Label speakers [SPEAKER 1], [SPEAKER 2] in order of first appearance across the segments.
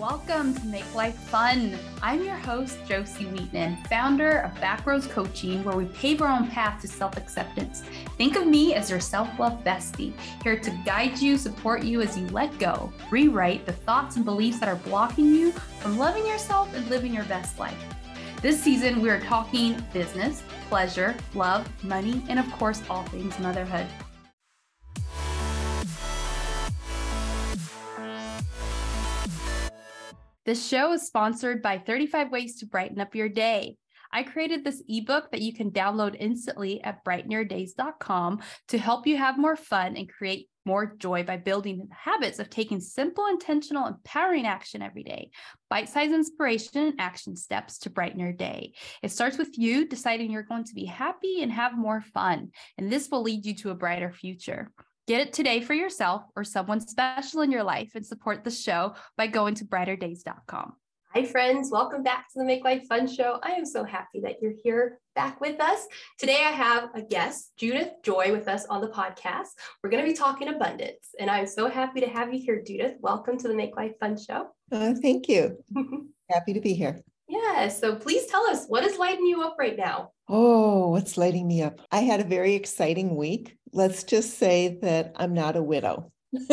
[SPEAKER 1] Welcome to Make Life Fun. I'm your host, Jocey Wheatman, founder of Backroads Coaching, where we pave our own path to self acceptance. Think of me as your self love bestie, here to guide you, support you as you let go, rewrite the thoughts and beliefs that are blocking you from loving yourself and living your best life. This season, we are talking business, pleasure, love, money, and of course, all things motherhood. This show is sponsored by 35 Ways to Brighten Up Your Day. I created this ebook that you can download instantly at brightenyourdays.com to help you have more fun and create more joy by building habits of taking simple, intentional, empowering action every day. Bite sized inspiration and action steps to brighten your day. It starts with you deciding you're going to be happy and have more fun, and this will lead you to a brighter future. Get it today for yourself or someone special in your life and support the show by going to brighterdays.com.
[SPEAKER 2] Hi, friends. Welcome back to the Make Life Fun Show. I am so happy that you're here back with us. Today, I have a guest, Judith Joy, with us on the podcast. We're going to be talking abundance, and I'm so happy to have you here, Judith. Welcome to the Make Life Fun Show.
[SPEAKER 3] Uh, thank you. happy to be here.
[SPEAKER 2] Yeah. So please tell us what is lighting you up right now?
[SPEAKER 3] Oh, what's lighting me up? I had a very exciting week. Let's just say that I'm not a widow.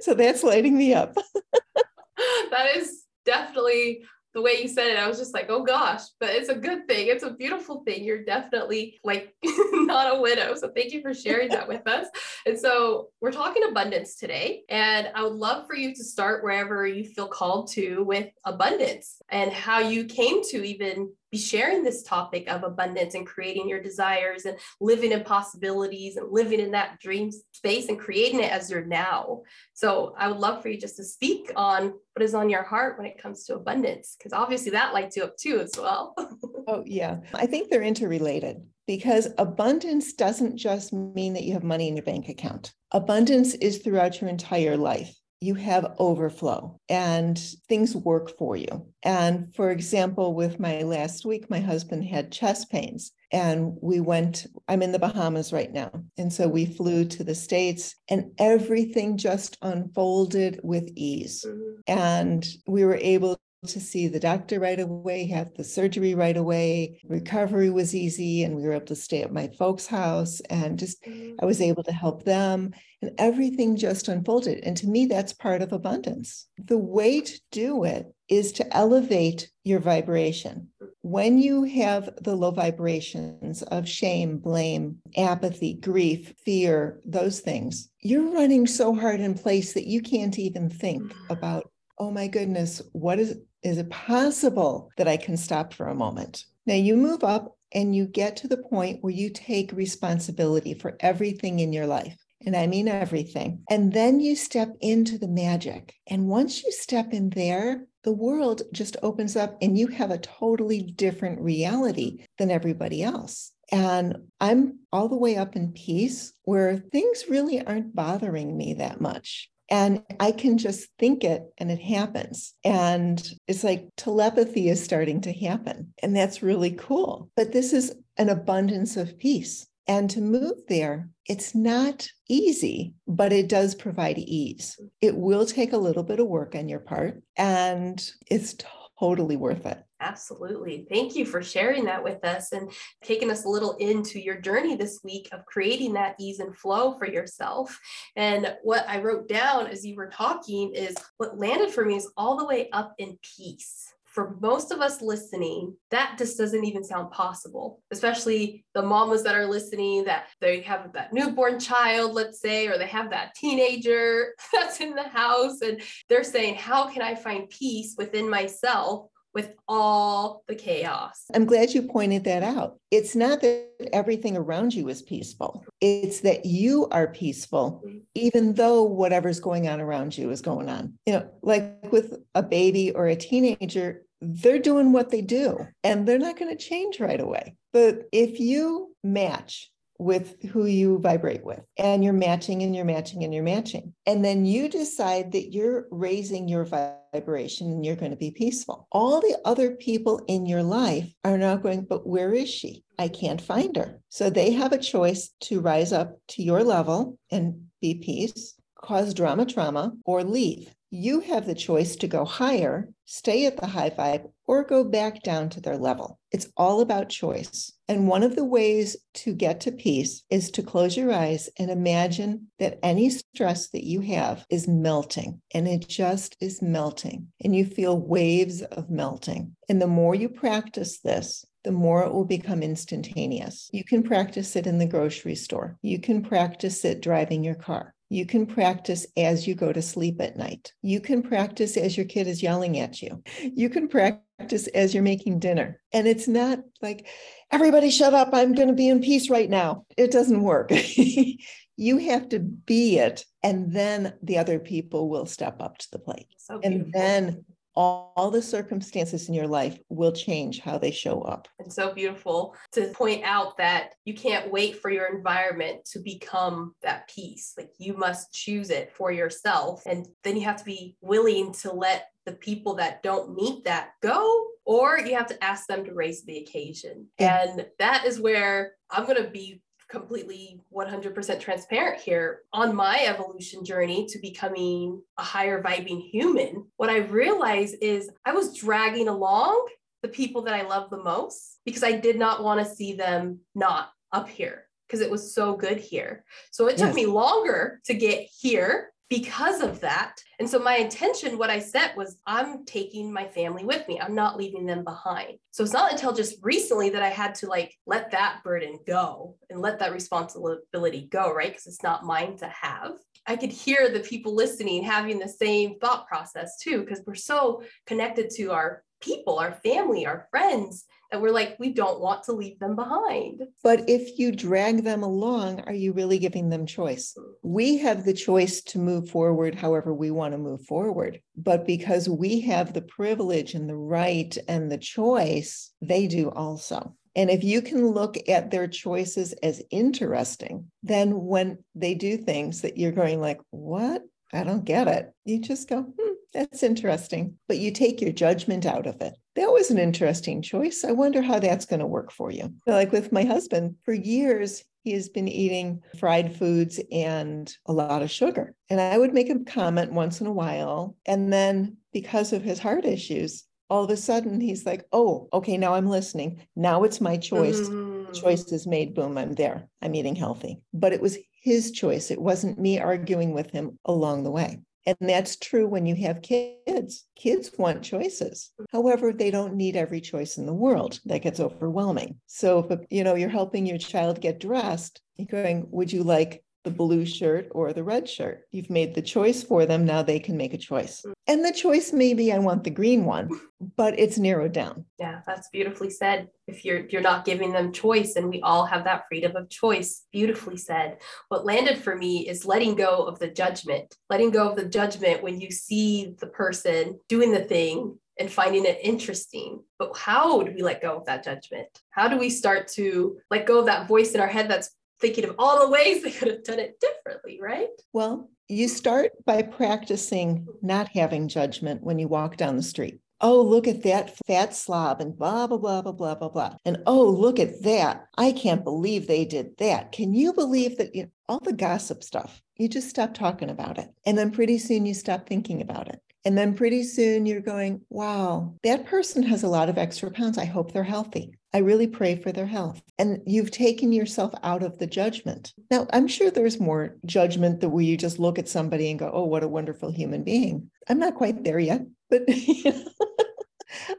[SPEAKER 3] so that's lighting me up.
[SPEAKER 2] that is definitely the way you said it, I was just like, oh gosh, but it's a good thing. It's a beautiful thing. You're definitely like not a widow. So thank you for sharing that with us. And so we're talking abundance today. And I would love for you to start wherever you feel called to with abundance and how you came to even be sharing this topic of abundance and creating your desires and living in possibilities and living in that dream space and creating it as your now. So I would love for you just to speak on what is on your heart when it comes to abundance, because obviously that lights you up too as well.
[SPEAKER 3] oh, yeah. I think they're interrelated because abundance doesn't just mean that you have money in your bank account. Abundance is throughout your entire life you have overflow and things work for you. And for example, with my last week, my husband had chest pains and we went, I'm in the Bahamas right now. And so we flew to the States and everything just unfolded with ease. Mm-hmm. And we were able to see the doctor right away, have the surgery right away. Recovery was easy, and we were able to stay at my folks' house. And just, mm-hmm. I was able to help them, and everything just unfolded. And to me, that's part of abundance. The way to do it is to elevate your vibration. When you have the low vibrations of shame, blame, apathy, grief, fear, those things, you're running so hard in place that you can't even think mm-hmm. about oh my goodness, what is is it possible that I can stop for a moment? Now you move up and you get to the point where you take responsibility for everything in your life. And I mean everything. And then you step into the magic. And once you step in there, the world just opens up and you have a totally different reality than everybody else. And I'm all the way up in peace where things really aren't bothering me that much. And I can just think it and it happens. And it's like telepathy is starting to happen. And that's really cool. But this is an abundance of peace. And to move there, it's not easy, but it does provide ease. It will take a little bit of work on your part, and it's totally worth it.
[SPEAKER 2] Absolutely. Thank you for sharing that with us and taking us a little into your journey this week of creating that ease and flow for yourself. And what I wrote down as you were talking is what landed for me is all the way up in peace for most of us listening, that just doesn't even sound possible, especially the mamas that are listening that they have that newborn child, let's say, or they have that teenager that's in the house and they're saying, How can I find peace within myself? With all the chaos.
[SPEAKER 3] I'm glad you pointed that out. It's not that everything around you is peaceful, it's that you are peaceful, even though whatever's going on around you is going on. You know, like with a baby or a teenager, they're doing what they do and they're not going to change right away. But if you match with who you vibrate with and you're matching and you're matching and you're matching, and then you decide that you're raising your vibration and you're going to be peaceful, all the other people in your life are now going, but where is she? I can't find her. So they have a choice to rise up to your level and be peace, cause drama, trauma, or leave You have the choice to go higher, stay at the high five, or go back down to their level. It's all about choice. And one of the ways to get to peace is to close your eyes and imagine that any stress that you have is melting and it just is melting. And you feel waves of melting. And the more you practice this, the more it will become instantaneous. You can practice it in the grocery store. You can practice it driving your car. You can practice as you go to sleep at night. You can practice as your kid is yelling at you. You can practice as you're making dinner. And it's not like, everybody shut up. I'm going to be in peace right now. It doesn't work. you have to be it. And then the other people will step up to the plate. So and then all, all, the circumstances in your life will change how they show up.
[SPEAKER 2] It's so beautiful to point out that you can't wait for your environment to become that peace. Like you must choose it for yourself. And then you have to be willing to let the people that don't meet that go or you have to ask them to raise the occasion. And that is where I'm going to be completely 100% transparent here on my evolution journey to becoming a higher vibing human what i realized is i was dragging along the people that i love the most because i did not want to see them not up here because it was so good here so it took yes. me longer to get here because of that. And so my intention, what I set was I'm taking my family with me. I'm not leaving them behind. So it's not until just recently that I had to like let that burden go and let that responsibility go, right? Because it's not mine to have. I could hear the people listening having the same thought process too, because we're so connected to our people, our family, our friends, that we're like, we don't want to leave them behind.
[SPEAKER 3] But if you drag them along, are you really giving them choice? We have the choice to move forward however we want to move forward. But because we have the privilege and the right and the choice, they do also. And if you can look at their choices as interesting, then when they do things that you're going like, what? I don't get it. You just go, hmm, that's interesting. But you take your judgment out of it. That was an interesting choice. I wonder how that's going to work for you. Like with my husband, for years, he has been eating fried foods and a lot of sugar. And I would make a comment once in a while. And then because of his heart issues, all of a sudden he's like, oh, okay, now I'm listening. Now it's my choice. Mm. Mm-hmm. Choice is made. Boom, I'm there. I'm eating healthy. But it was his choice. It wasn't me arguing with him along the way. And that's true when you have kids. Kids want choices. However, they don't need every choice in the world. That gets overwhelming. So if you know you're helping your child get dressed, you're going, would you like the blue shirt or the red shirt. You've made the choice for them. Now they can make a choice. Mm. And the choice may be I want the green one, but it's narrowed down.
[SPEAKER 2] Yeah, that's beautifully said. If you're you're not giving them choice and we all have that freedom of choice, beautifully said. What landed for me is letting go of the judgment. Letting go of the judgment when you see the person doing the thing and finding it interesting. But how do we let go of that judgment? How do we start to let go of that voice in our head that's thinking of all the ways they could have done it differently, right?
[SPEAKER 3] Well, you start by practicing not having judgment when you walk down the street. Oh, look at that fat slob and blah, blah, blah, blah, blah, blah, blah. And oh, look at that. I can't believe they did that. Can you believe that you know, all the gossip stuff? You just stop talking about it. And then pretty soon you stop thinking about it. And then pretty soon you're going, wow, that person has a lot of extra pounds. I hope they're healthy. I really pray for their health. And you've taken yourself out of the judgment. Now, I'm sure there's more judgment that where you just look at somebody and go, oh, what a wonderful human being. I'm not quite there yet, but you know,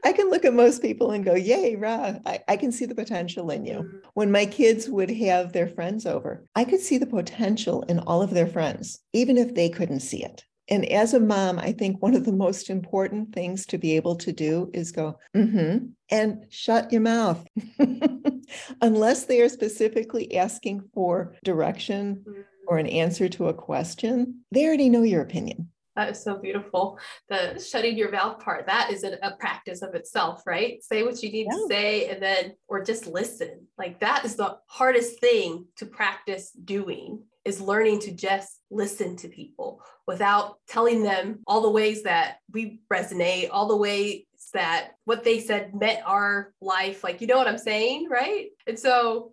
[SPEAKER 3] I can look at most people and go, yay, rah, I, I, can see the potential in you. Mm-hmm. When my kids would have their friends over, I could see the potential in all of their friends, even if they couldn't see it. And as a mom, I think one of the most important things to be able to do is go, mm-hmm, and shut your mouth. Unless they are specifically asking for direction or an answer to a question, they already know your opinion.
[SPEAKER 2] That is so beautiful. The shutting your mouth part, that is a, a practice of itself, right? Say what you need yeah. to say and then, or just listen. Like that is the hardest thing to practice doing is learning to just listen to people without telling them all the ways that we resonate, all the ways that what they said met our life. Like, you know what I'm saying? Right. And so,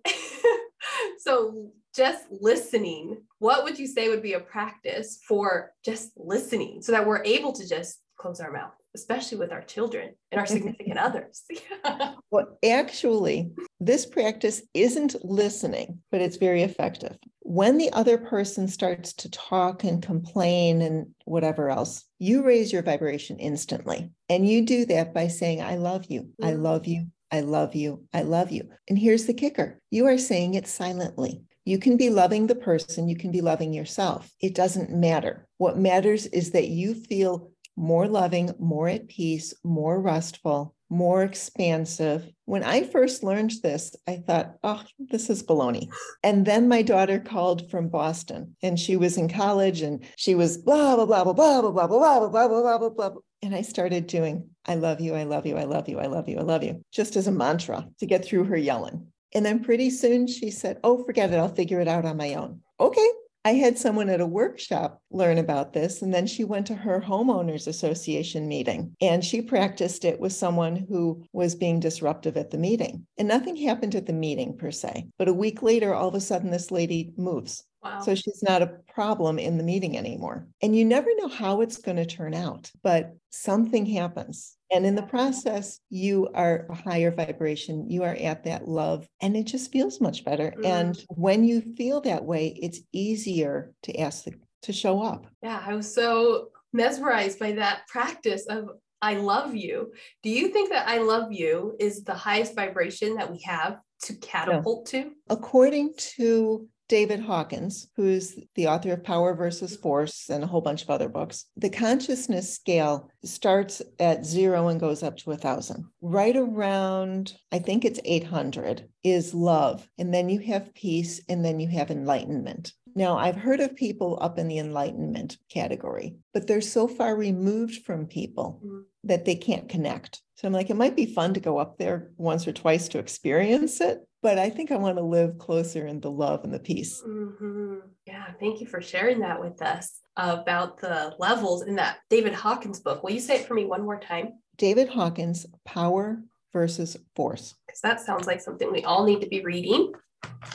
[SPEAKER 2] so just listening, what would you say would be a practice for just listening so that we're able to just close our mouth, especially with our children and our significant others?
[SPEAKER 3] well, actually, this practice isn't listening, but it's very effective. When the other person starts to talk and complain and whatever else, you raise your vibration instantly. And you do that by saying, I love you. I love you. I love you. I love you. And here's the kicker you are saying it silently. You can be loving the person, you can be loving yourself. It doesn't matter. What matters is that you feel more loving, more at peace, more restful, more expansive. When I first learned this, I thought, oh, this is baloney. And then my daughter called from Boston and she was in college and she was blah, blah, blah, blah, blah, blah, blah, blah, blah, blah, blah, blah, blah, blah. Blah. And I started doing, I love you, I love you, I love you, I love you, I love you, just as a mantra to get through her yelling. And then pretty soon she said, Oh, forget it. I'll figure it out on my own. Okay. I had someone at a workshop learn about this, and then she went to her homeowners association meeting and she practiced it with someone who was being disruptive at the meeting. And nothing happened at the meeting per se. But a week later, all of a sudden, this lady moves. Wow. So she's not a problem in the meeting anymore. And you never know how it's going to turn out, but something happens. And in the process, you are a higher vibration, you are at that love, and it just feels much better. Mm. And when you feel that way, it's easier to ask the, to show up.
[SPEAKER 2] Yeah, I was so mesmerized by that practice of I love you. Do you think that I love you is the highest vibration that we have to catapult no. to?
[SPEAKER 3] According to David Hawkins, who's the author of Power versus Force and a whole bunch of other books. The consciousness scale starts at zero and goes up to a thousand. Right around, I think it's 800, is love. And then you have peace, and then you have enlightenment. Now, I've heard of people up in the enlightenment category, but they're so far removed from people mm-hmm. that they can't connect. So I'm like, it might be fun to go up there once or twice to experience it, but I think I want to live closer in the love and the peace.
[SPEAKER 2] Mm-hmm. Yeah, thank you for sharing that with us about the levels in that David Hawkins book. Will you say it for me one more time?
[SPEAKER 3] David Hawkins, Power versus Force.
[SPEAKER 2] Because that sounds like something we all need to be reading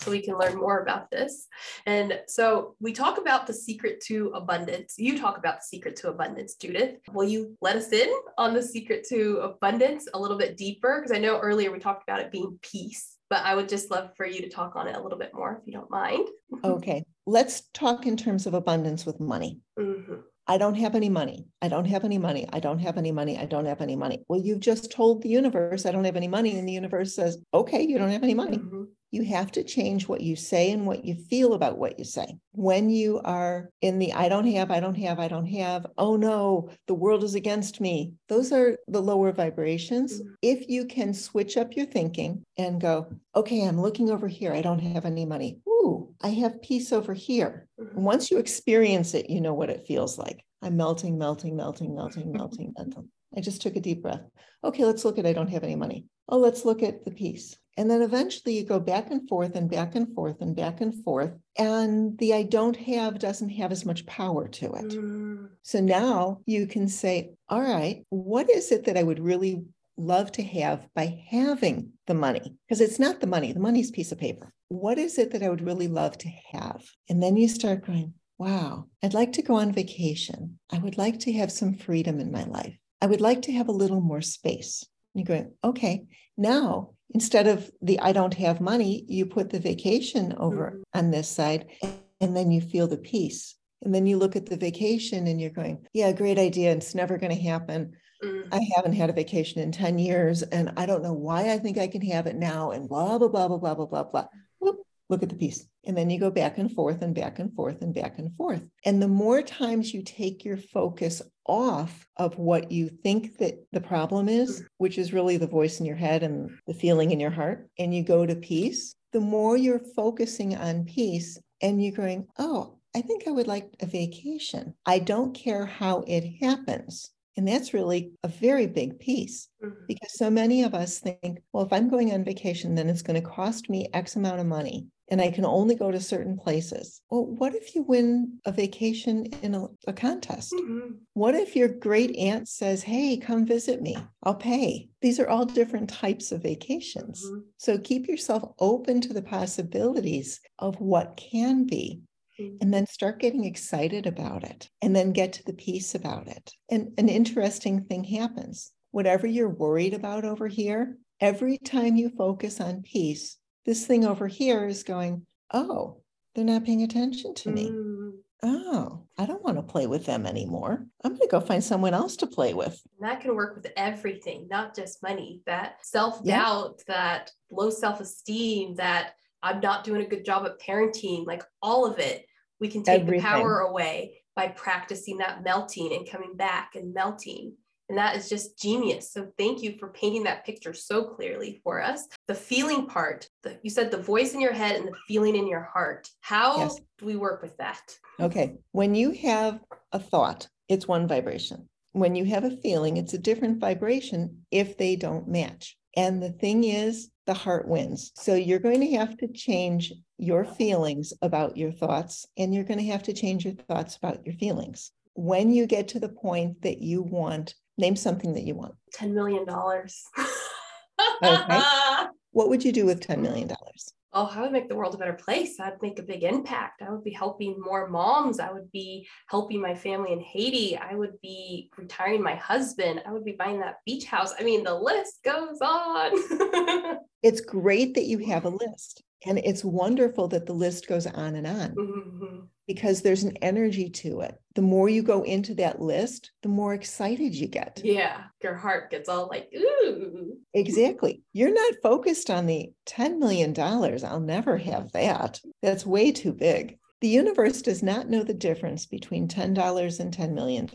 [SPEAKER 2] so we can learn more about this. And so we talk about the secret to abundance. You talk about the secret to abundance, Judith. Will you let us in on the secret to abundance a little bit deeper? Because I know earlier we talked about it being peace but I would just love for you to talk on it a little bit more if you don't mind.
[SPEAKER 3] okay. Let's talk in terms of abundance with money. Mm-hmm. I don't have any money. I don't have any money. I don't have any money. I don't have any money. Well, you've just told the universe, I don't have any money. And the universe says, okay, you don't have any money. Mm-hmm you have to change what you say and what you feel about what you say. When you are in the I don't have, I don't have, I don't have, oh no, the world is against me, those are the lower vibrations. Mm-hmm. If you can switch up your thinking and go, okay, I'm looking over here, I don't have any money. Ooh, I have peace over here. Mm-hmm. Once you experience it, you know what it feels like. I'm melting, melting, melting, melting, melting, melting. I just took a deep breath. Okay, let's look at I don't have any money. Oh, let's look at the peace. And then eventually you go back and forth and back and forth and back and forth. And the I don't have doesn't have as much power to it. Mm. So now you can say, all right, what is it that I would really love to have by having the money? Because it's not the money, the money's piece of paper. What is it that I would really love to have? And then you start going, wow, I'd like to go on vacation. I would like to have some freedom in my life. I would like to have a little more space. And you're going, okay, now instead of the I don't have money, you put the vacation over mm-hmm. on this side and then you feel the peace. And then you look at the vacation and you're going, yeah, great idea. It's never going to happen. Mm-hmm. I haven't had a vacation in 10 years and I don't know why I think I can have it now and blah, blah, blah, blah, blah, blah, blah, blah. Whoop, look at the peace. And then you go back and forth and back and forth and back and forth. And the more times you take your focus off of what you think that the problem is, mm. which is really the voice in your head and the feeling in your heart, and you go to peace, the more you're focusing on peace and you're going, oh, I think I would like a vacation. I don't care how it happens. And that's really a very big piece mm-hmm. because so many of us think, well, if I'm going on vacation, then it's going to cost me X amount of money. And I can only go to certain places. Well, what if you win a vacation in a, a contest?
[SPEAKER 2] Mhm.
[SPEAKER 3] What if your great aunt says, Hey, come visit me? I'll pay. These are all different types of vacations.
[SPEAKER 2] Mhm.
[SPEAKER 3] So keep yourself open to the possibilities of what can be and then start getting excited about it and then get to the peace about it. And an interesting thing happens. Whatever you're worried about over here, every time you focus on peace, this thing over here is going, Oh, they're not paying attention to me.
[SPEAKER 2] Mm.
[SPEAKER 3] Oh, I don't want to play with them anymore. I'm going to go find someone else to play with.
[SPEAKER 2] And that can work with everything, not just money. That self doubt, that low self esteem, that I'm not doing a good job at parenting, like all of it, we can take
[SPEAKER 3] Everything.
[SPEAKER 2] the power away by practicing that melting and coming back and melting. And that is just genius. So thank you for painting that picture so clearly for us. The feeling part, the, you said the voice in your head and the feeling in your heart. How
[SPEAKER 3] Yes.
[SPEAKER 2] do we work with that?
[SPEAKER 3] Okay. When you have a thought, it's one vibration. When you have a feeling, it's a different vibration if they don't match. And the thing is, the heart wins. So you're going to have to change your feelings about your thoughts, and you're going to have to change your thoughts about your feelings. When you get to the point that you want, name something that you want.
[SPEAKER 2] $10 million.
[SPEAKER 3] Okay. What would you do with $10 million?
[SPEAKER 2] oh, I would make the world a better place. I'd make a big impact. I would be helping more moms. I would be helping my family in Haiti. I would be retiring my husband. I would be buying that beach house. I mean, the list goes on.
[SPEAKER 3] It's great that you have a list, and it's wonderful that the list goes on and on.
[SPEAKER 2] Mhm.
[SPEAKER 3] Because there's an energy to it. The more you go into that list, the more excited you get.
[SPEAKER 2] yeah, your heart gets all like, ooh.
[SPEAKER 3] Exactly. You're not focused on the $10 million. I'll never have that. That's way too big. The universe does not know the difference between $10 and $10 million.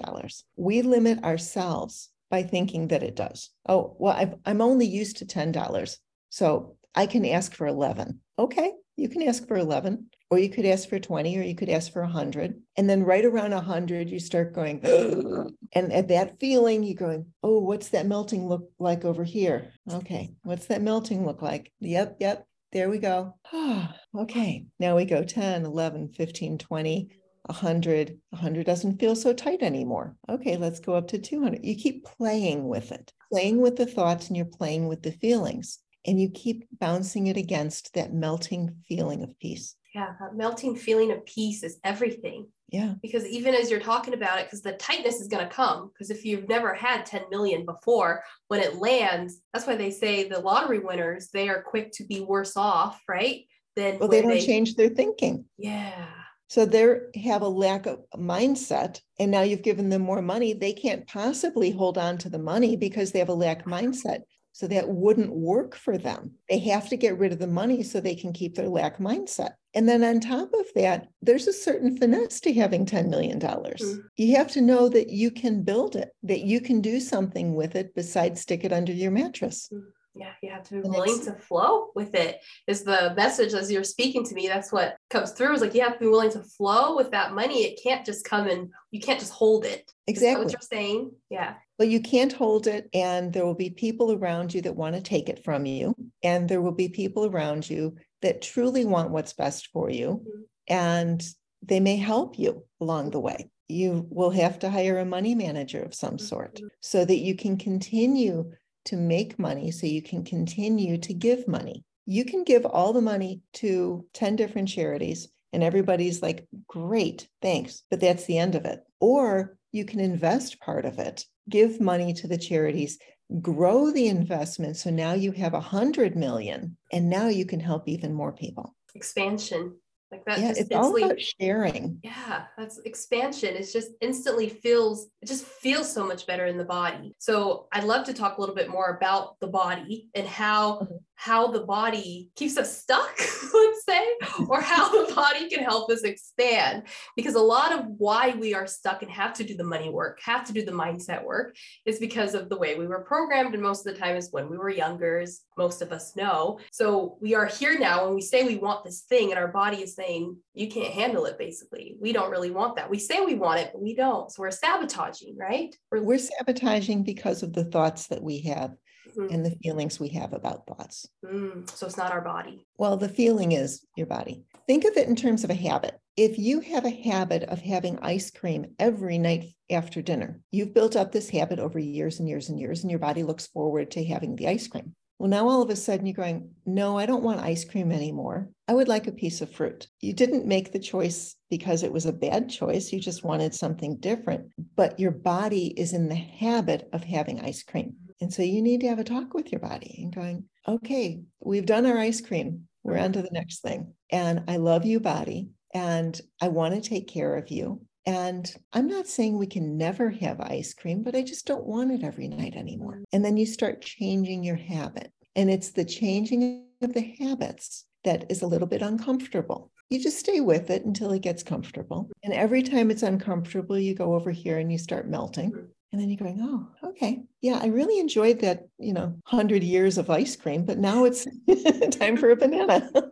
[SPEAKER 3] We limit ourselves by thinking that it does. Oh, well, I've, I'm only used to $10. So I can ask for 11. Okay, you can ask for 11 or you could ask for 20 or you could ask for 100 and then right around 100 you start going and at that feeling you're going oh what's that melting look like over here? Okay what's that melting look like? Yep yep there we go. Okay now we go 10 11 15 20 100 100 doesn't feel so tight anymore. Okay let's go up to 200 you keep playing with it playing with the thoughts and you're playing with the feelings and you keep bouncing it against that melting feeling of peace
[SPEAKER 2] Yeah, that melting feeling of peace is everything.
[SPEAKER 3] yeah
[SPEAKER 2] because even as you're talking about it because the tightness is going to come because if you've never had 10 million before when it lands that's why they say the lottery winners they are quick to be worse off right than
[SPEAKER 3] well they don't change their thinking
[SPEAKER 2] yeah
[SPEAKER 3] So they have a lack of mindset, and now you've given them more money. They can't possibly hold on to the money because they have a lack mindset. So that wouldn't work for them. They have to get rid of the money so they can keep their lack mindset. And then on top of that, there's a certain finesse to having $10 million.
[SPEAKER 2] Mm.
[SPEAKER 3] You have to know that you can build it, that you can do something with it besides stick it under your mattress.
[SPEAKER 2] yeah you have to be
[SPEAKER 3] And
[SPEAKER 2] willing to flow with it is the message as you're speaking to me that's what comes through is like you have to be willing to flow with that money it can't just come and you can't just hold it
[SPEAKER 3] Exactly.
[SPEAKER 2] what you're saying yeah
[SPEAKER 3] Well, you can't hold it, and there will be people around you that want to take it from you, and there will be people around you that truly want what's best for you,
[SPEAKER 2] Mhm.
[SPEAKER 3] and they may help you along the way. You will have to hire a money manager of some sort
[SPEAKER 2] Mhm.
[SPEAKER 3] so that you can continue to make money, so you can continue to give money. You can give all the money to 10 different charities, and everybody's like, great, thanks, but that's the end of it. Or you can invest part of it give money to the charities, grow the investment. So now you have a hundred million and now you can help even more people.
[SPEAKER 2] expansion like that
[SPEAKER 3] yeah,
[SPEAKER 2] just
[SPEAKER 3] it's all about sharing.
[SPEAKER 2] Yeah, that's expansion. It's just instantly feels, it just feels so much better in the body. So I'd love to talk a little bit more about the body and how
[SPEAKER 3] Okay.
[SPEAKER 2] How the body keeps us stuck, let's say, or how the body can help us expand. Because a lot of why we are stuck and have to do the money work, have to do the mindset work, is because of the way we were programmed. And most of the time is when we were younger, as most of us know. So we are here now and we say we want this thing, and our body is saying, you can't handle it, basically. We don't really want that. We say we want it, but we don't. So we're sabotaging, right? We're,
[SPEAKER 3] We're sabotaging because of the thoughts that we have. Mm. and the feelings we have about thoughts.
[SPEAKER 2] Mm. So it's not our body.
[SPEAKER 3] Well, the feeling is your body. Think of it in terms of a habit. If you have a habit of having ice cream every night after dinner, you've built up this habit over years and years and years, and your body looks forward to having the ice cream. Well, now all of a sudden you're going, no, I don't want ice cream anymore. I would like a piece of fruit. You didn't make the choice because it was a bad choice. You just wanted something different, but your body is in the habit of having ice cream. And so you need to have a talk with your body and going, okay, we've done our ice cream. We're mm-hmm. on to the next thing. And I love you, body. And I want to take care of you. And I'm not saying we can never have ice cream, but I just don't want it every night anymore. And then you start changing your habit. And it's the changing of the habits that is a little bit uncomfortable. You just stay with it until it gets comfortable. And every time it's uncomfortable, you go over here and you start melting. And then you're going, oh, okay. Yeah, I really enjoyed that, you know, 100 years of ice cream, but now it's time for a banana.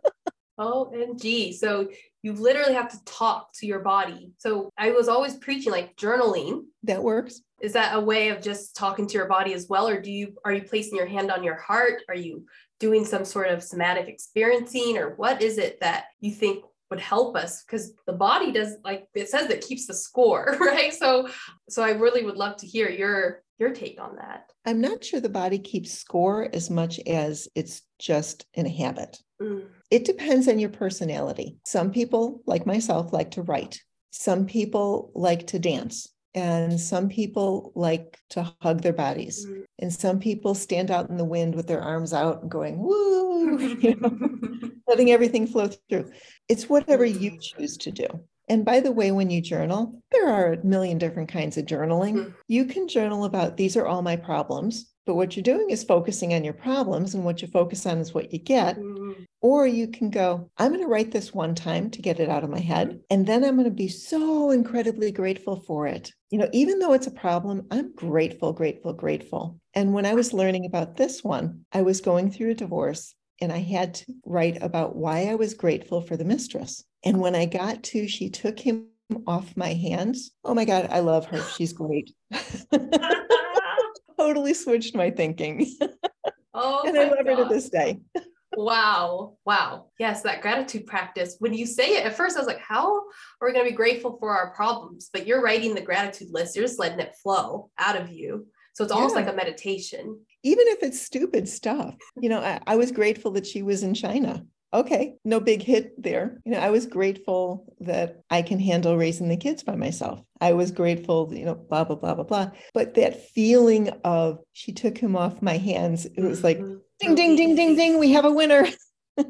[SPEAKER 2] Oh, OMG. So you literally have to talk to your body. So I was always preaching like journaling.
[SPEAKER 3] That works.
[SPEAKER 2] Is that a way of just talking to your body as well? Or do you are you placing your hand on your heart? Are you doing some sort of somatic experiencing? Or what is it that you think would help us? Because the body does like it says it keeps the score, right? So so I really would love to hear your your take on that.
[SPEAKER 3] I'm not sure the body keeps score as much as it's just in a habit. Mm. It depends on your personality. Some people, like myself, like to write. Some people like to dance. And some people like to hug their bodies. Mm. And some people stand out in the wind with their arms out and going, woo, you know, letting everything flow through. It's whatever you mm. choose to do. And by the way, when you journal, there are a million different kinds of journaling. Mm. You can journal about these are all my problems. But what you're doing is focusing on your problems, and what you focus on is what you get. Mm-hmm. Or you can go, I'm going to write this one time to get it out of my head. And then I'm going to be so incredibly grateful for it. You know, even though it's a problem, I'm grateful, grateful, grateful. And when I was learning about this one, I was going through a divorce and I had to write about why I was grateful for the mistress. And when I got to, she took him off my hands. Oh my God, I love her. She's great. totally switched my thinking. Oh, and I love God. her to this day.
[SPEAKER 2] wow. Wow. Yes, that gratitude practice. When you say it, at first I was like, how are we going to be grateful for our problems? But you're writing the gratitude list, you're just letting it flow out of you. So it's almost yeah. like a meditation.
[SPEAKER 3] Even if it's stupid stuff. You know, I, I was grateful that she was in China okay, no big hit there. You know, I was grateful that I can handle raising the kids by myself. I was grateful, you know, blah, blah, blah, blah, blah. But that feeling of she took him off my hands, it was like mm-hmm. ding, ding, ding, ding, ding, we have a winner.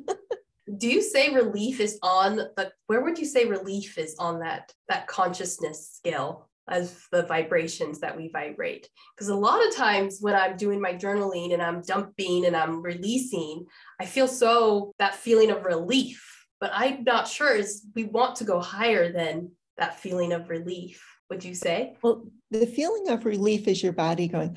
[SPEAKER 2] Do you say relief is on the where would you say relief is on that that consciousness scale? As the vibrations that we vibrate. Because a lot of times when I'm doing my journaling and I'm dumping and I'm releasing, I feel so that feeling of relief. But I'm not sure is we want to go higher than that feeling of relief. Would you say?
[SPEAKER 3] Well, the feeling of relief is your body going,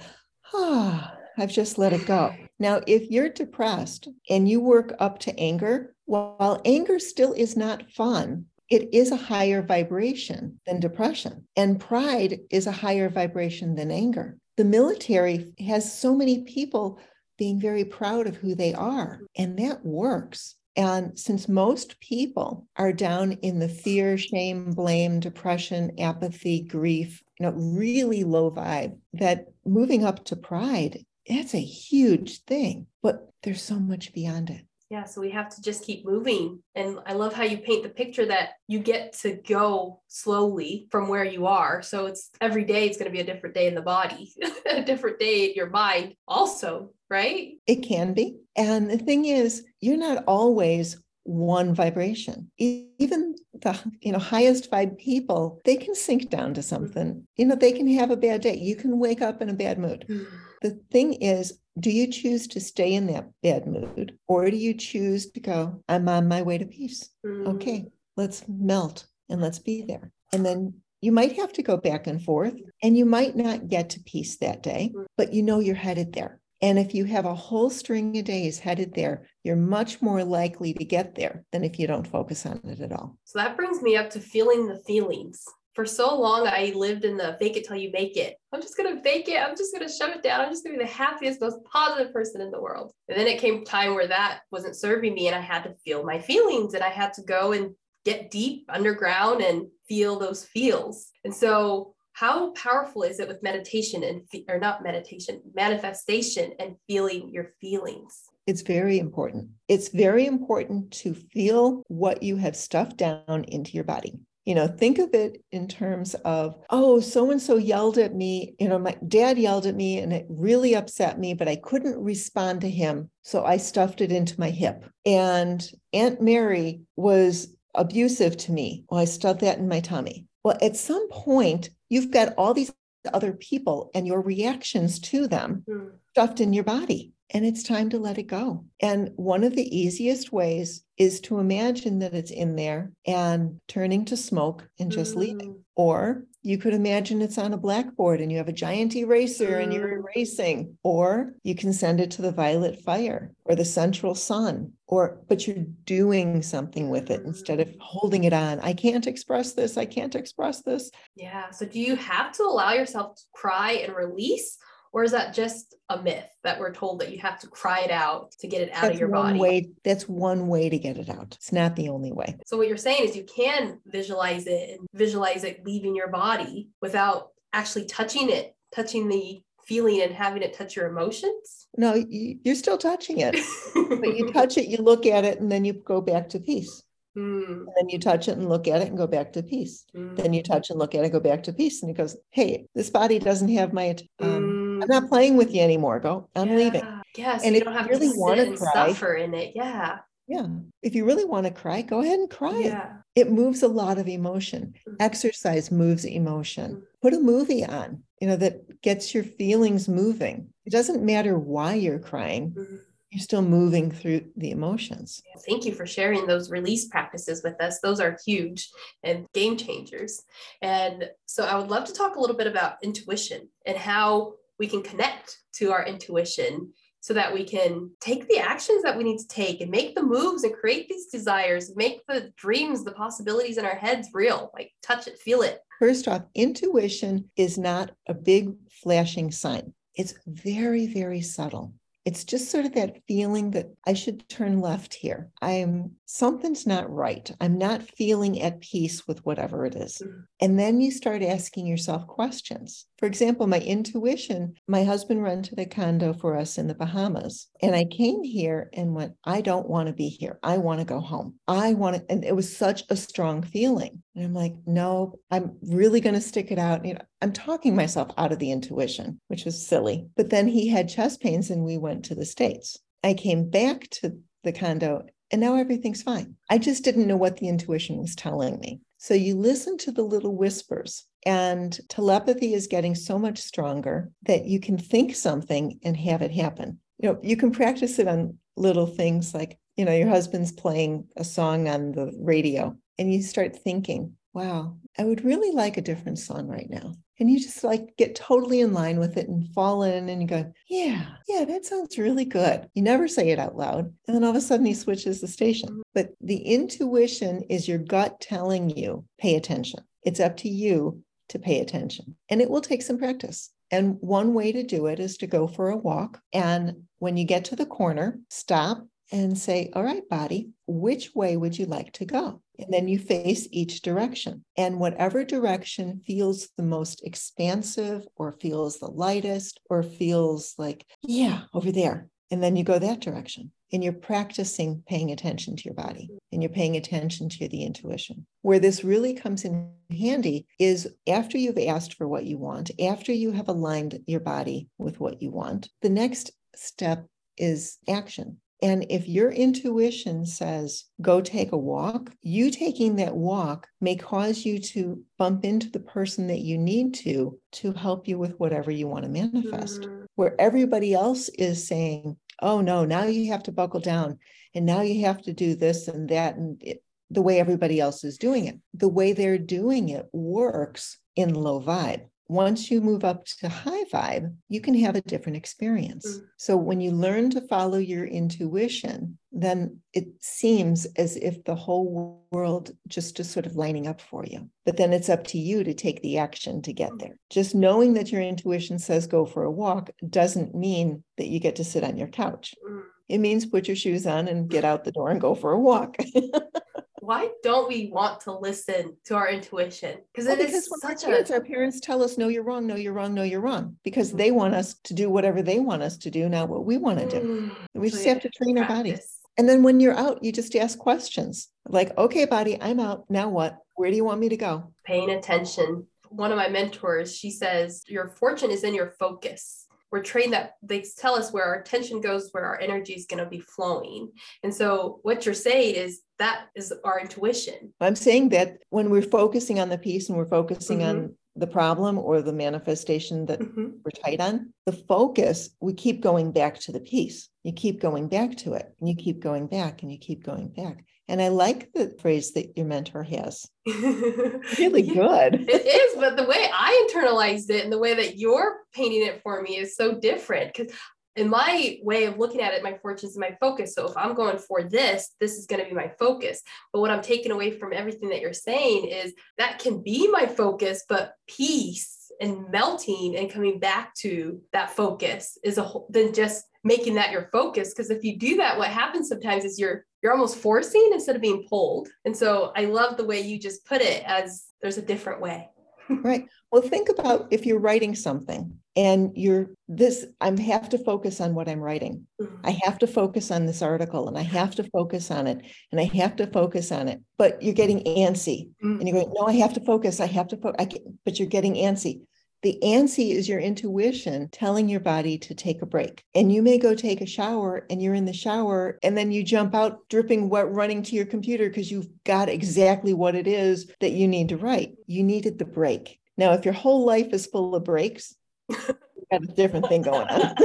[SPEAKER 3] ah, I've just let it go. Now, if you're depressed and you work up to anger, while anger still is not fun, it is a higher vibration than depression. And pride is a higher vibration than anger. The military has so many people being very proud of who they are, and that works. And since most people are down in the fear, shame, blame, depression, apathy, grief, you know, really low vibe, that moving up to pride, that's a huge thing. But there's so much beyond it
[SPEAKER 2] yeah so we have to just keep moving. And i love how you paint the picture that you get to go slowly from where you are. So it's every day it's going to be a different day in the body a different day in your mind also right?
[SPEAKER 3] It can be. And the thing is you're not always one vibration. Even the you know highest vibe people they can sink down to something. Mm-hmm. You know they can have a bad day. You can wake up in a bad mood mm-hmm. The thing is do you choose to stay in that bad mood or do you choose to go i'm on my way to peace mm. okay let's melt and let's be there and then you might have to go back and forth and you might not get to peace that day mm. but you know you're headed there and if you have a whole string of days headed there, you're much more likely to get there than if you don't focus on it at all.
[SPEAKER 2] So that brings me up to feeling the feelings. For so long I lived in the fake it till you make it. I'm just gonna fake it. I'm just gonna shut it down. I'm just gonna be the happiest, most positive person in the world. And then it came time where that wasn't serving me and I had to feel my feelings and I had to go and get deep underground and feel those feels. And so how powerful is it with meditation and or not meditation, manifestation and feeling your feelings?
[SPEAKER 3] It's very important. It's very important to feel what you have stuffed down into your body. You know, think of it in terms of, oh, so and so yelled at me. You know, my dad yelled at me and it really upset me, but I couldn't respond to him. So I stuffed it into my hip. And Aunt Mary was abusive to me. Well, I stuffed that in my tummy. Well, at some point, you've got all these other people and your reactions to them mm. stuffed in your body and it's time to let it go. And one of the easiest ways is to imagine that it's in there and turning to smoke and just mm. leaving. Or you could imagine it's on a blackboard and you have a giant eraser mm. and you're mm. erasing. Or you can send it to the violet fire or the central sun. Or, but you're doing something with it instead of mm. holding it on. I can't express this. I can't express this.
[SPEAKER 2] Yeah. So, do you have to allow yourself to cry and release? Or is that just a myth that we're told that you have to cry it out to get it out
[SPEAKER 3] that's
[SPEAKER 2] of your
[SPEAKER 3] one
[SPEAKER 2] body
[SPEAKER 3] way that's one way to get it out it's not the only way
[SPEAKER 2] so what you're saying is you can visualize it and visualize it leaving your body without actually touching it touching the feeling and having it touch your emotions
[SPEAKER 3] no you're still touching it but you touch it you look at it and then you go back to peace Mm. And then you touch it and look at it and go back to peace. Mm. Then you touch and look at it, go back to peace. And it goes, Hey, this body doesn't have my um, I'm not playing with you anymore. Go. I'm
[SPEAKER 2] yeah.
[SPEAKER 3] leaving.
[SPEAKER 2] Yes. and if you really to want to cry, suffer in it. Yeah.
[SPEAKER 3] Yeah. If you really want to cry, go ahead and cry. Yeah. It moves a lot of emotion. Mm-hmm. Exercise moves emotion. Mm-hmm. Put a movie on, you know, that gets your feelings moving. It doesn't matter why you're crying. Mm-hmm you're still moving through the emotions.
[SPEAKER 2] Thank you for sharing those release practices with us. Those are huge and game changers. And so I would love to talk a little bit about intuition and how we can connect to our intuition so that we can take the actions that we need to take and make the moves and create these desires, make the dreams, the possibilities in our heads real, like touch it, feel it.
[SPEAKER 3] First off, intuition is not a big flashing sign. It's very, very subtle. It's just sort of that feeling that I should turn left here. I'm something's not right. I'm not feeling at peace with whatever it is. And then you start asking yourself questions. For example, my intuition, my husband rented a condo for us in the Bahamas. And I came here and went, I don't want to be here. I want to go home. I want to, and it was such a strong feeling. And I'm like, no, I'm really going to stick it out. You know, I'm talking myself out of the intuition, which was silly. But then he had chest pains and we went to the States. I came back to the condo and now everything's fine. I just didn't know what the intuition was telling me. So you listen to the little whispers, and telepathy is getting so much stronger that you can think something and have it happen. You know, you can practice it on little things like, you know, your husband's playing a song on the radio, and you start thinking, wow, I would really like a different song right now and you just like get totally in line with it and fall in and you go yeah yeah that sounds really good. You never say it out loud and then all of a sudden he switches the station. But the intuition is your gut telling you pay attention. It's up to you to pay attention and it will take some practice. And one way to do it is to go for a walk and when you get to the corner stop and say, All right, body, which way would you like to go? And then you face each direction. And whatever direction feels the most expansive, or feels the lightest, or feels like, yeah, over there. And then you go that direction. And you're practicing paying attention to your body and you're paying attention to the intuition. Where this really comes in handy is after you've asked for what you want, after you have aligned your body with what you want, the next step is action. And if your intuition says, go take a walk, you taking that walk may cause you to bump into the person that you need to to help you with whatever you want to manifest. Mm-hmm. Where everybody else is saying, oh no, now you have to buckle down and now you have to do this and that. And it, the way everybody else is doing it, the way they're doing it works in low vibe. Once you move up to high vibe, you can have a different experience. Mm. So when you learn to follow your intuition, then it seems as if the whole world just is sort of lining up for you. But then it's up to you to take the action to get mm. there. Just knowing that your intuition says go for a walk doesn't mean that you get to sit on your couch. Mm. It means put your shoes on and get out the door and go for a walk.
[SPEAKER 2] why don't we want to listen to our intuition?
[SPEAKER 3] Because well, because when such our kids, a... our parents tell us, no, you're wrong, no, you're wrong, no, you're wrong, because they want us to do whatever they want us to do, not what we want to do. Mm, we just have to train practice. our bodies. And then when you're out, you just ask questions like, okay, body, I'm out. Now what? Where do you want me to go?
[SPEAKER 2] Paying attention. One of my mentors, she says, your fortune is in your focus we're trained that they tell us where our attention goes, where our energy is going to be flowing. And so what you're saying is that is our intuition.
[SPEAKER 3] I'm saying that when we're focusing on the peace and we're focusing mm-hmm. on the problem or the manifestation that mm-hmm. we're tight on, the focus, we keep going back to the peace. You keep going back to it and you keep going back and you keep going back. And I like the phrase that your mentor has. really good.
[SPEAKER 2] It is, but the way I internalized it and the way that you're painting it for me is so different because in my way of looking at it, my fortunes is my focus. So if I'm going for this, this is going to be my focus. But what I'm taking away from everything that you're saying is that can be my focus, but peace and melting and coming back to that focus is a whole, than just making that your focus. Because if you do that what happens sometimes is you're you're almost forcing instead of being pulled. And so i love the way you just put it as there's a different way
[SPEAKER 3] right well think about if you're writing something and you're this i have to focus on what i'm writing mm-hmm. i have to focus on this article and i have to focus on it and i have to focus on it but you're getting antsy mm-hmm. and you're going no i have to focus i have to focus but you're getting antsy the antsy is your intuition telling your body to take a break. And you may go take a shower and you're in the shower and then you jump out dripping wet running to your computer because you've got exactly what it is that you need to write. You needed the break. Now, if your whole life is full of breaks, you've got a different thing going on.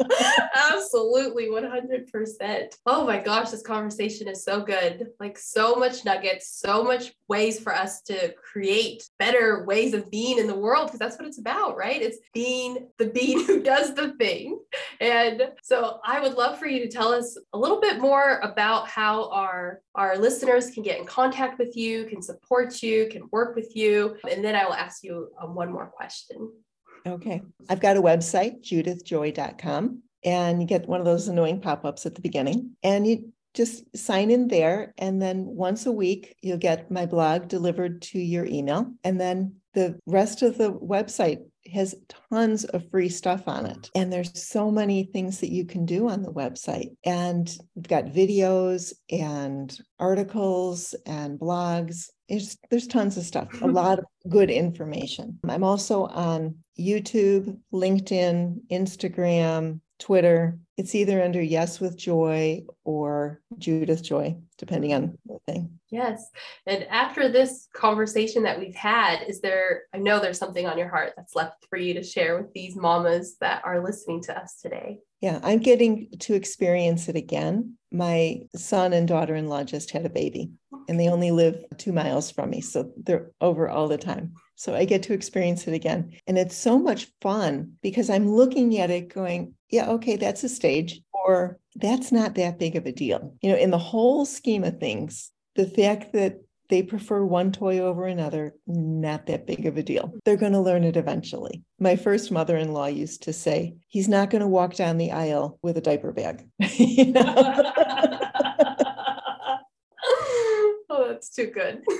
[SPEAKER 2] Absolutely, 100%. Oh my gosh, this conversation is so good. Like, so much nuggets, so much ways for us to create better ways of being in the world, because that's what it's about, right? It's being the being who does the thing. And so, I would love for you to tell us a little bit more about how our, our listeners can get in contact with you, can support you, can work with you. And then I will ask you um, one more question.
[SPEAKER 3] Okay. I've got a website, judithjoy.com, and you get one of those annoying pop ups at the beginning. And you just sign in there. And then once a week, you'll get my blog delivered to your email. And then the rest of the website has tons of free stuff on it. And there's so many things that you can do on the website. And we've got videos and articles and blogs. It's, there's tons of stuff, a lot of good information. I'm also on YouTube, LinkedIn, Instagram, Twitter. It's either under Yes with Joy or Judith Joy, depending on the thing.
[SPEAKER 2] Yes. And after this conversation that we've had, is there, I know there's something on your heart that's left for you to share with these mamas that are listening to us today.
[SPEAKER 3] Yeah, I'm getting to experience it again. My son and daughter in law just had a baby, and they only live two miles from me. So they're over all the time. So I get to experience it again. And it's so much fun because I'm looking at it going, yeah, okay, that's a stage, or that's not that big of a deal. You know, in the whole scheme of things, the fact that they prefer one toy over another, not that big of a deal. They're going to learn it eventually. My first mother in law used to say, he's not going to walk down the aisle with a diaper bag.
[SPEAKER 2] you oh, that's too good.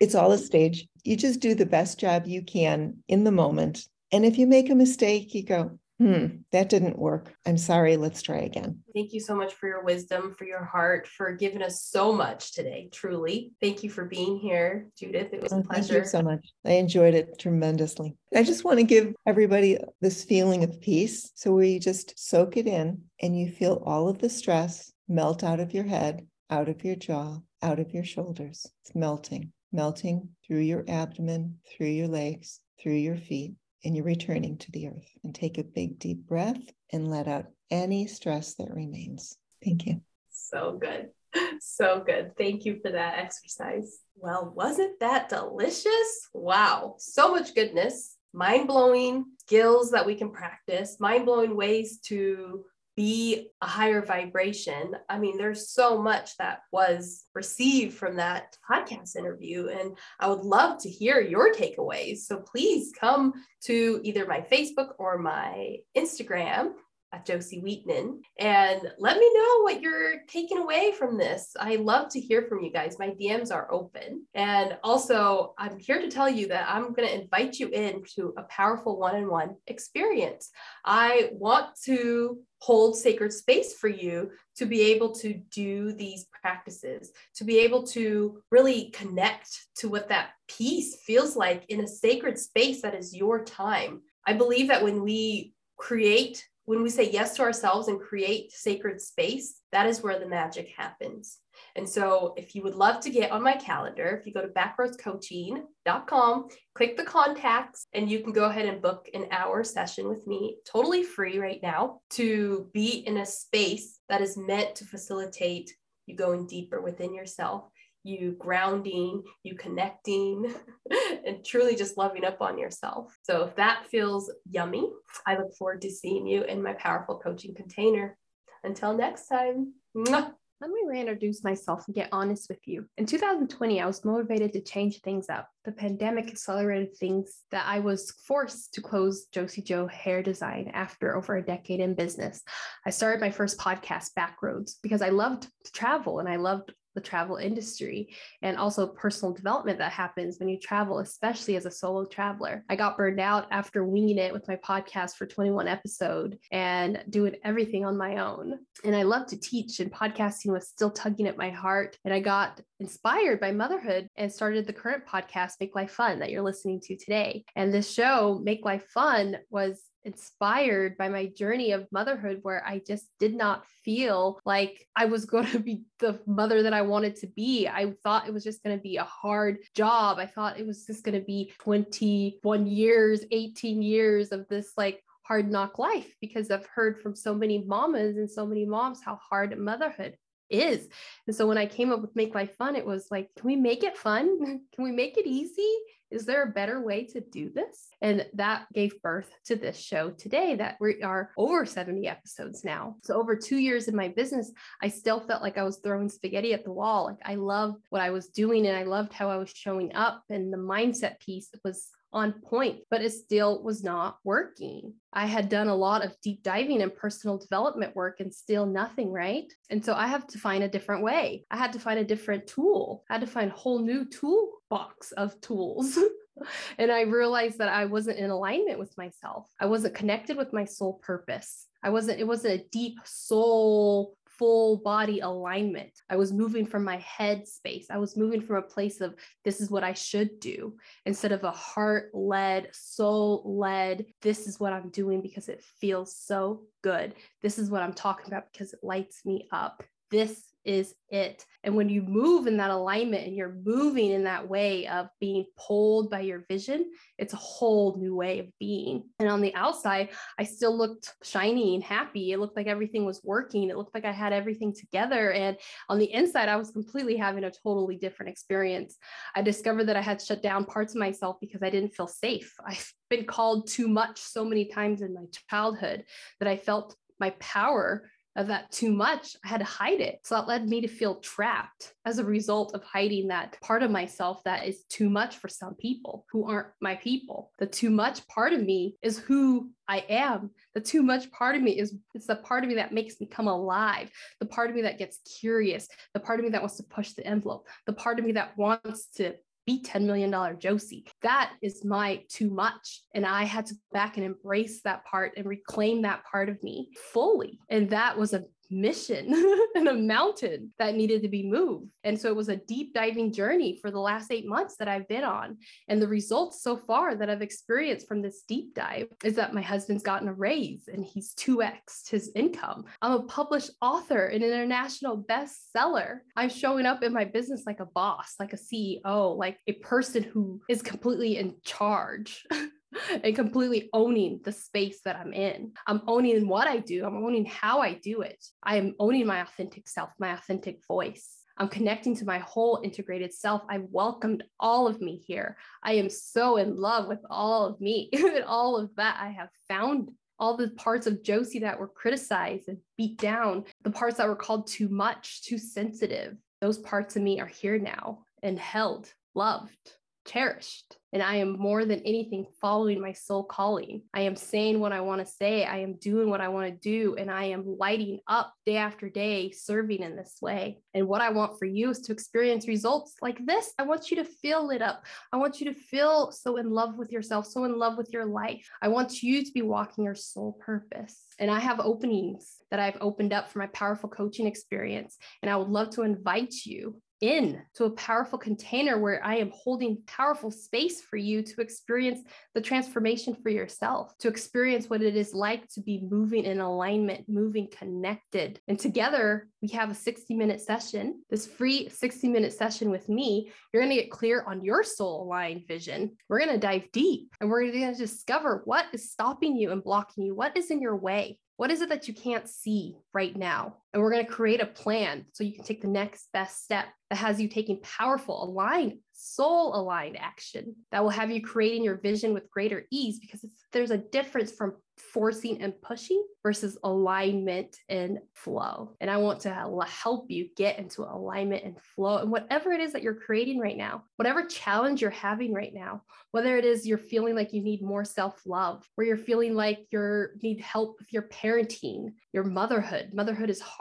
[SPEAKER 3] It's all a stage. You just do the best job you can in the moment. And if you make a mistake, you go, hmm, that didn't work. I'm sorry. Let's try again.
[SPEAKER 2] Thank you so much for your wisdom, for your heart, for giving us so much today. Truly. Thank you for being here, Judith. It was oh, a pleasure.
[SPEAKER 3] Thank you so much. I enjoyed it tremendously. I just want to give everybody this feeling of peace. So where you just soak it in and you feel all of the stress melt out of your head, out of your jaw, out of your shoulders. It's melting melting through your abdomen, through your legs, through your feet, and you're returning to the earth. And take a big, deep breath and let out any stress that remains. Thank you.
[SPEAKER 2] So good. so good. Thank you for that exercise. Well, wasn't that delicious? Wow, so much goodness, mind blowing skills that we can practice, mind blowing ways to be a higher vibration. I mean, there's so much that was received from that podcast interview, and I would love to hear your takeaways. So please come to either my Facebook or my Instagram Jocey Wheatman and let me know what you're taking away from this. I love to hear from you guys. My DMs are open. And also, I'm here to tell you that I'm going to invite you into a powerful one on one experience. I want to hold sacred space for you to be able to do these practices, to be able to really connect to what that peace feels like in a sacred space that is your time. I believe that when we create when we say yes to ourselves and create sacred space, that is where the magic happens. And so, if you would love to get on my calendar, if you go to backroadscoaching.com, click the contacts, and you can go ahead and book an hour session with me, totally free right now, to be in a space that is meant to facilitate you going deeper within yourself you grounding, you connecting, and truly just loving up on yourself. So if that feels yummy, I look forward to seeing you in my powerful coaching container. Until next time. Mwah.
[SPEAKER 1] Let me reintroduce myself and get honest with you. In 2020, I was motivated to change things up. The pandemic accelerated things that I was forced to close Jocey Joe Hair Design after over a decade in business. I started my first podcast, Backroads, because I loved to travel and I loved the travel industry and also personal development that happens when you travel, especially as a solo traveler. I got burned out after winging it with my podcast for 21 episode and doing everything on my own. And I love to teach and podcasting was still tugging at my heart. And I got inspired by motherhood and started the current podcast, Make Life Fun, that you're listening to today. And this show, Make Life Fun, was inspired by my journey of motherhood where I just did not feel like I was going to be the mother that I wanted to be. I thought it was just going to be a hard job. I thought it was just going to be 21 years, 18 years of this like hard knock life because I've heard from so many mamas and so many moms how hard motherhood is. And so when I came up with Make Life Fun, it was like, can we make it fun? Can we make it easy? Is there a better way to do this? And that gave birth to this show today that we are over 70 episodes now. So, over two years in my business, I still felt like I was throwing spaghetti at the wall. Like, I loved what I was doing and I loved how I was showing up. And the mindset piece was on point, but it still was not working. I had done a lot of deep diving and personal development work and still nothing, right? And so I have to find a different way. I had to find a different tool. I had to find a whole new toolbox of tools. and I realized that I wasn't in alignment with myself. I wasn't connected with my soul purpose. I wasn't, it wasn't a deep soul full body alignment. I was moving from my head space. I was moving from a place of this is what I should do instead of a heart led, soul led, this is what I'm doing because it feels so good. This is what I'm talking about because it lights me up. This is it. And when you move in that alignment and you're moving in that way of being pulled by your vision, it's a whole new way of being. And on the outside, I still looked shiny and happy. It looked like everything was working. It looked like I had everything together. And on the inside, I was completely having a totally different experience. I discovered that I had shut down parts of myself because I didn't feel safe. I've been called too much so many times in my childhood that I felt my power of that too much, I had to hide it. So that led me to feel trapped as a result of hiding that part of myself that is too much for some people who aren't my people. The too much part of me is who I am. The too much part of me is it's the part of me that makes me come alive. The part of me that gets curious. The part of me that wants to push the envelope. The part of me that wants to be $10 million Jocey. That is my too much. And I had to go back and embrace that part and reclaim that part of me fully. And that was a mission and a mountain that needed to be moved. And so it was a deep diving journey for the last eight months that I've been on. And the results so far that I've experienced from this deep dive is that my husband's gotten a raise and he's 2x his income. I'm a published author, an international bestseller. I'm showing up in my business like a boss, like a CEO, like a person who is completely in charge. and completely owning the space that I'm in. I'm owning what I do, I'm owning how I do it. I am owning my authentic self, my authentic voice. I'm connecting to my whole integrated self. I welcomed all of me here. I am so in love with all of me and all of that I have found all the parts of Jocey that were criticized and beat down, the parts that were called too much, too sensitive. Those parts of me are here now and held, loved, cherished. And I am more than anything following my soul calling. I am saying what I want to say. I am doing what I want to do. And I am lighting up day after day, serving in this way. And what I want for you is to experience results like this. I want you to feel lit up. I want you to feel so in love with yourself, so in love with your life. I want you to be walking your soul purpose. And I have openings that I've opened up for my powerful coaching experience. And I would love to invite you in to a powerful container where I am holding powerful space for you to experience the transformation for yourself, to experience what it is like to be moving in alignment, moving connected. And together, we have a 60 minute session, this free 60 minute session with me. You're going to get clear on your soul aligned vision. We're going to dive deep and we're going to discover what is stopping you and blocking you, what is in your way. What is it that you can't see right now? And we're going to create a plan so you can take the next best step that has you taking powerful, aligned, soul aligned action that will have you creating your vision with greater ease because there's a difference from forcing and pushing versus alignment and flow. And I want to help you get into alignment and flow. And whatever it is that you're creating right now, whatever challenge you're having right now, whether it is you're feeling like you need more self love, or you're feeling like you need help with your parenting, your motherhood, motherhood is hard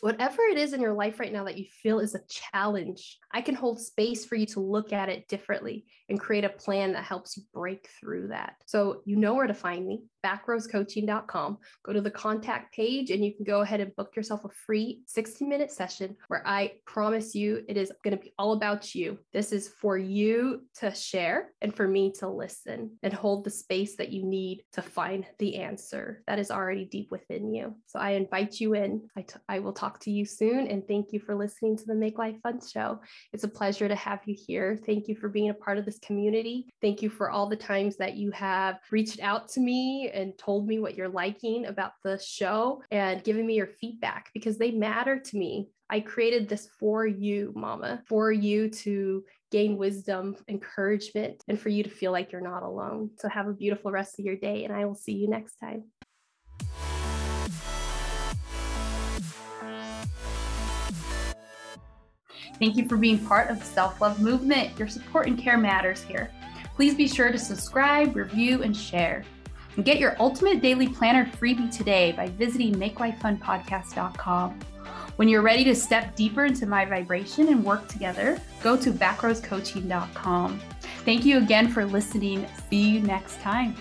[SPEAKER 1] whatever it is in your life right now that you feel is a challenge, I can hold space for you to look at it differently and create a plan that helps you break through that. So you know where to find me, backroadscoaching.com. Go to the contact page and you can go ahead and book yourself a free 60 minute session where I promise you it is going to be all about you. This is for you to share and for me to listen and hold the space that you need to find the answer that is already deep within you. So I invite you in. I, t- I will talk to you soon and thank you for listening to the Make Life Fun show. It's a pleasure to have you here. Thank you for being a part of this community. Thank you for all the times that you have reached out to me and told me what you're liking about the show and giving me your feedback because they matter to me. I created this for you, mama, for you to gain wisdom, encouragement, and for you to feel like you're not alone. So have a beautiful rest of your day, and I will see you next time.
[SPEAKER 2] Thank you for being part of the self love movement. Your support and care matters here. Please be sure to subscribe, review, and share. And get your ultimate daily planner freebie today by visiting makelifefunpodcast.com. When you're ready to step deeper into my vibration and work together, go to backroadscoaching.com. Thank you again for listening. See you next time.